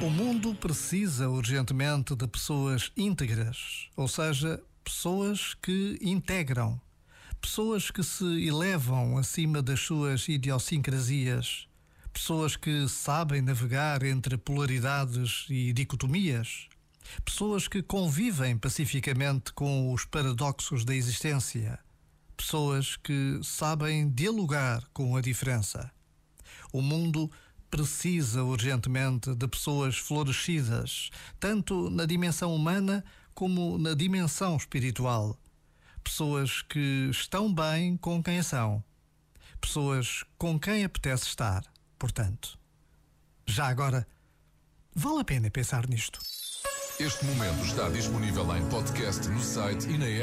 O mundo precisa urgentemente de pessoas íntegras, ou seja, pessoas que integram, pessoas que se elevam acima das suas idiosincrasias, pessoas que sabem navegar entre polaridades e dicotomias, pessoas que convivem pacificamente com os paradoxos da existência, pessoas que sabem dialogar com a diferença. O mundo precisa precisa urgentemente de pessoas florescidas, tanto na dimensão humana como na dimensão espiritual. Pessoas que estão bem com quem são. Pessoas com quem apetece estar, portanto. Já agora, vale a pena pensar nisto. Este momento está disponível em podcast no site e na app.